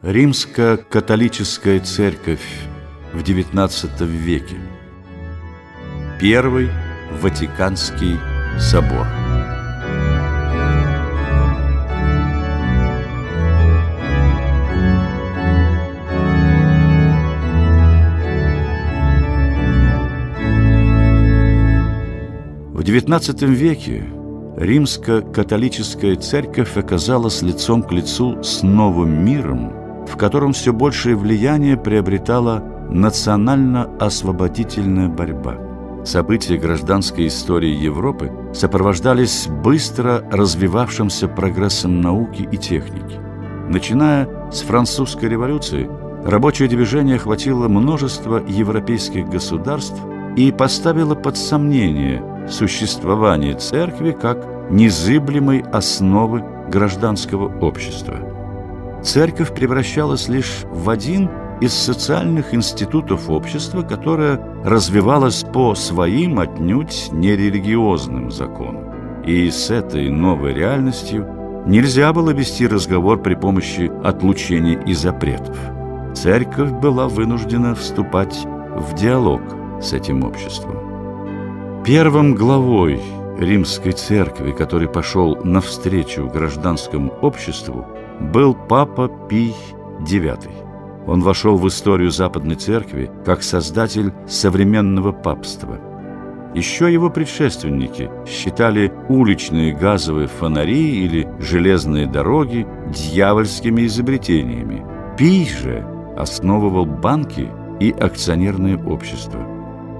Римско-католическая церковь в XIX веке. Первый Ватиканский собор. В XIX веке римско-католическая церковь оказалась лицом к лицу с новым миром, в котором все большее влияние приобретала национально-освободительная борьба. События гражданской истории Европы сопровождались быстро развивавшимся прогрессом науки и техники. Начиная с французской революции, рабочее движение охватило множество европейских государств и поставило под сомнение существование церкви как незыблемой основы гражданского общества – церковь превращалась лишь в один из социальных институтов общества, которое развивалось по своим отнюдь нерелигиозным законам. И с этой новой реальностью нельзя было вести разговор при помощи отлучений и запретов. Церковь была вынуждена вступать в диалог с этим обществом. Первым главой римской церкви, который пошел навстречу гражданскому обществу, был папа Пий IX. Он вошел в историю Западной Церкви как создатель современного папства. Еще его предшественники считали уличные газовые фонари или железные дороги дьявольскими изобретениями. Пий же основывал банки и акционерные общества.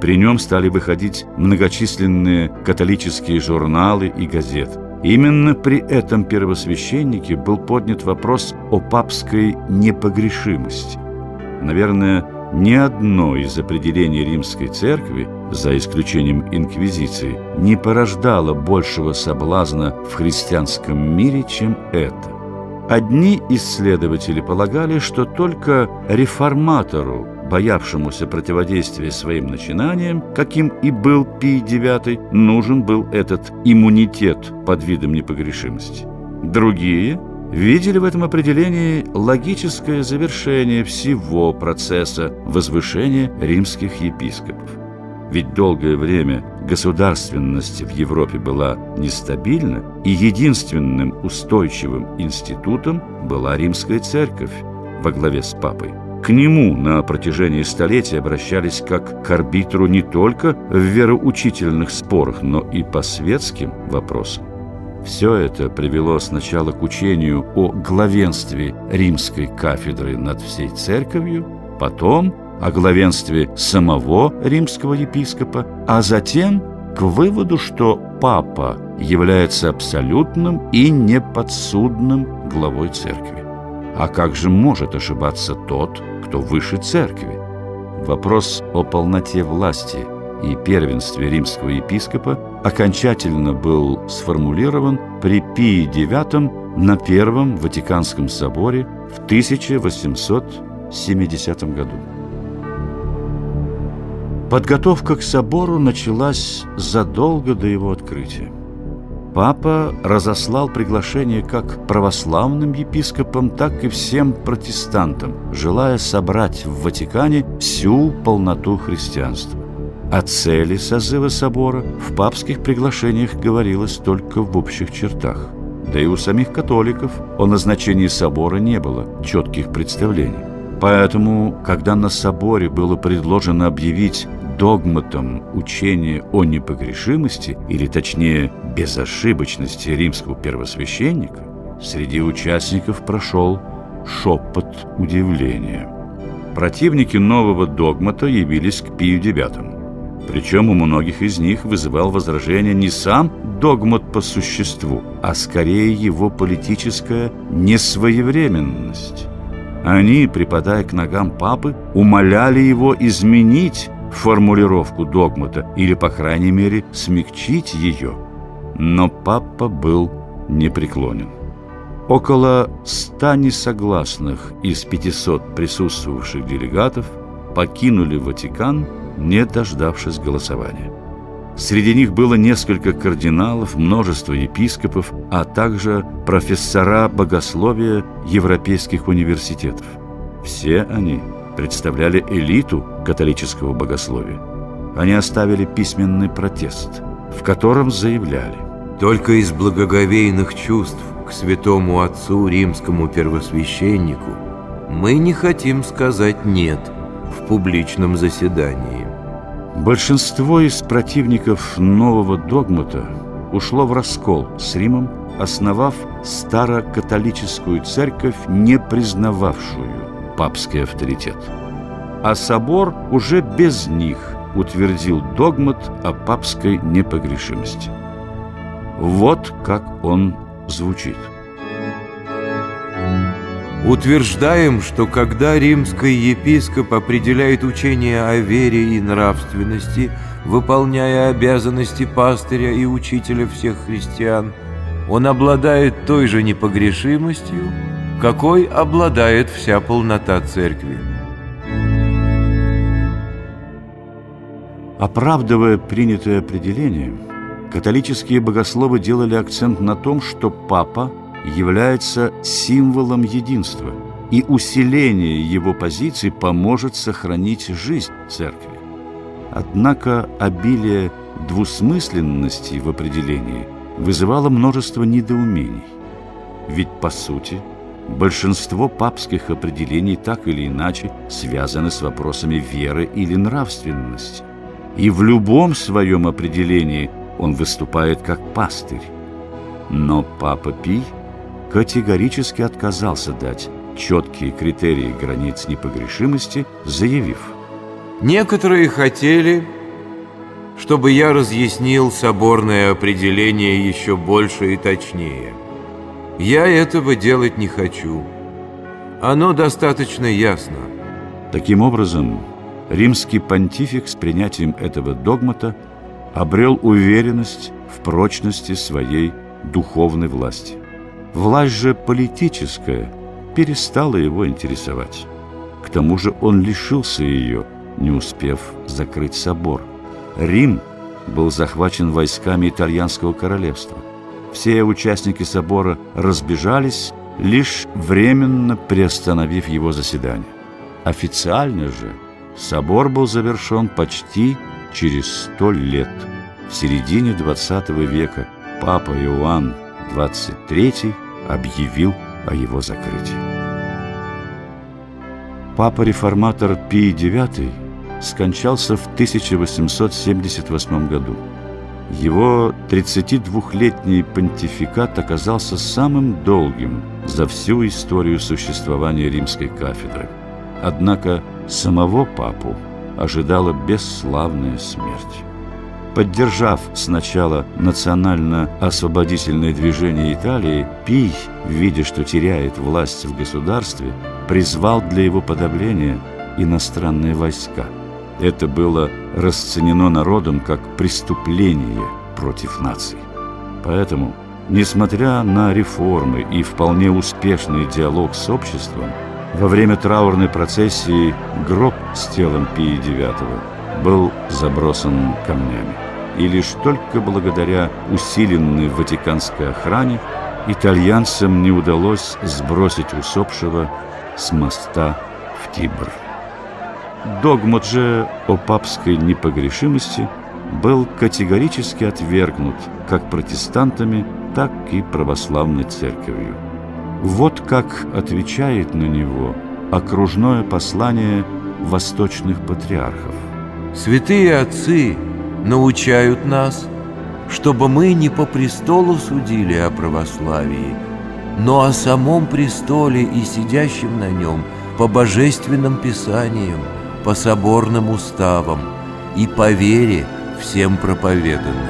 При нем стали выходить многочисленные католические журналы и газеты. Именно при этом первосвященнике был поднят вопрос о папской непогрешимости. Наверное, ни одно из определений римской церкви, за исключением инквизиции, не порождало большего соблазна в христианском мире, чем это. Одни исследователи полагали, что только реформатору боявшемуся противодействия своим начинаниям, каким и был Пий IX, нужен был этот иммунитет под видом непогрешимости. Другие видели в этом определении логическое завершение всего процесса возвышения римских епископов. Ведь долгое время государственность в Европе была нестабильна, и единственным устойчивым институтом была римская церковь во главе с папой. К нему на протяжении столетий обращались как к арбитру не только в вероучительных спорах, но и по светским вопросам. Все это привело сначала к учению о главенстве римской кафедры над всей церковью, потом о главенстве самого римского епископа, а затем к выводу, что папа является абсолютным и неподсудным главой церкви. А как же может ошибаться тот, кто выше церкви. Вопрос о полноте власти и первенстве римского епископа окончательно был сформулирован при Пии IX на Первом Ватиканском соборе в 1870 году. Подготовка к собору началась задолго до его открытия. Папа разослал приглашение как православным епископам, так и всем протестантам, желая собрать в Ватикане всю полноту христианства. О цели созыва собора в папских приглашениях говорилось только в общих чертах. Да и у самих католиков о назначении собора не было четких представлений. Поэтому, когда на соборе было предложено объявить догматом учения о непогрешимости, или точнее безошибочности римского первосвященника, среди участников прошел шепот удивления. Противники нового догмата явились к Пию IX. Причем у многих из них вызывал возражение не сам догмат по существу, а скорее его политическая несвоевременность. Они, припадая к ногам папы, умоляли его изменить формулировку догмата или, по крайней мере, смягчить ее. Но папа был непреклонен. Около ста несогласных из 500 присутствовавших делегатов покинули Ватикан, не дождавшись голосования. Среди них было несколько кардиналов, множество епископов, а также профессора богословия европейских университетов. Все они представляли элиту католического богословия. Они оставили письменный протест, в котором заявляли «Только из благоговейных чувств к святому отцу римскому первосвященнику мы не хотим сказать «нет» в публичном заседании». Большинство из противников нового догмата ушло в раскол с Римом, основав старокатолическую церковь, не признававшую папский авторитет. А собор уже без них утвердил догмат о папской непогрешимости. Вот как он звучит – Утверждаем, что когда римский епископ определяет учение о вере и нравственности, выполняя обязанности пастыря и учителя всех христиан, он обладает той же непогрешимостью, какой обладает вся полнота церкви. Оправдывая принятое определение, католические богословы делали акцент на том, что папа – является символом единства, и усиление его позиций поможет сохранить жизнь церкви. Однако обилие двусмысленности в определении вызывало множество недоумений. Ведь, по сути, большинство папских определений так или иначе связаны с вопросами веры или нравственности. И в любом своем определении он выступает как пастырь. Но Папа Пий – категорически отказался дать четкие критерии границ непогрешимости, заявив «Некоторые хотели, чтобы я разъяснил соборное определение еще больше и точнее. Я этого делать не хочу. Оно достаточно ясно». Таким образом, римский понтифик с принятием этого догмата обрел уверенность в прочности своей духовной власти. Власть же политическая перестала его интересовать. К тому же он лишился ее, не успев закрыть собор. Рим был захвачен войсками итальянского королевства. Все участники собора разбежались, лишь временно приостановив его заседание. Официально же собор был завершен почти через сто лет. В середине XX века папа Иоанн 23 объявил о его закрытии. Папа-реформатор Пий IX скончался в 1878 году. Его 32-летний понтификат оказался самым долгим за всю историю существования римской кафедры. Однако самого папу ожидала бесславная смерть. Поддержав сначала национально-освободительное движение Италии, Пий, видя, что теряет власть в государстве, призвал для его подавления иностранные войска. Это было расценено народом как преступление против наций. Поэтому, несмотря на реформы и вполне успешный диалог с обществом, во время траурной процессии гроб с телом Пии IX был забросан камнями и лишь только благодаря усиленной ватиканской охране итальянцам не удалось сбросить усопшего с моста в Тибр. Догмат же о папской непогрешимости был категорически отвергнут как протестантами, так и православной церковью. Вот как отвечает на него окружное послание восточных патриархов. «Святые отцы научают нас, чтобы мы не по престолу судили о православии, но о самом престоле и сидящем на нем по божественным писаниям, по соборным уставам и по вере всем проповеданным.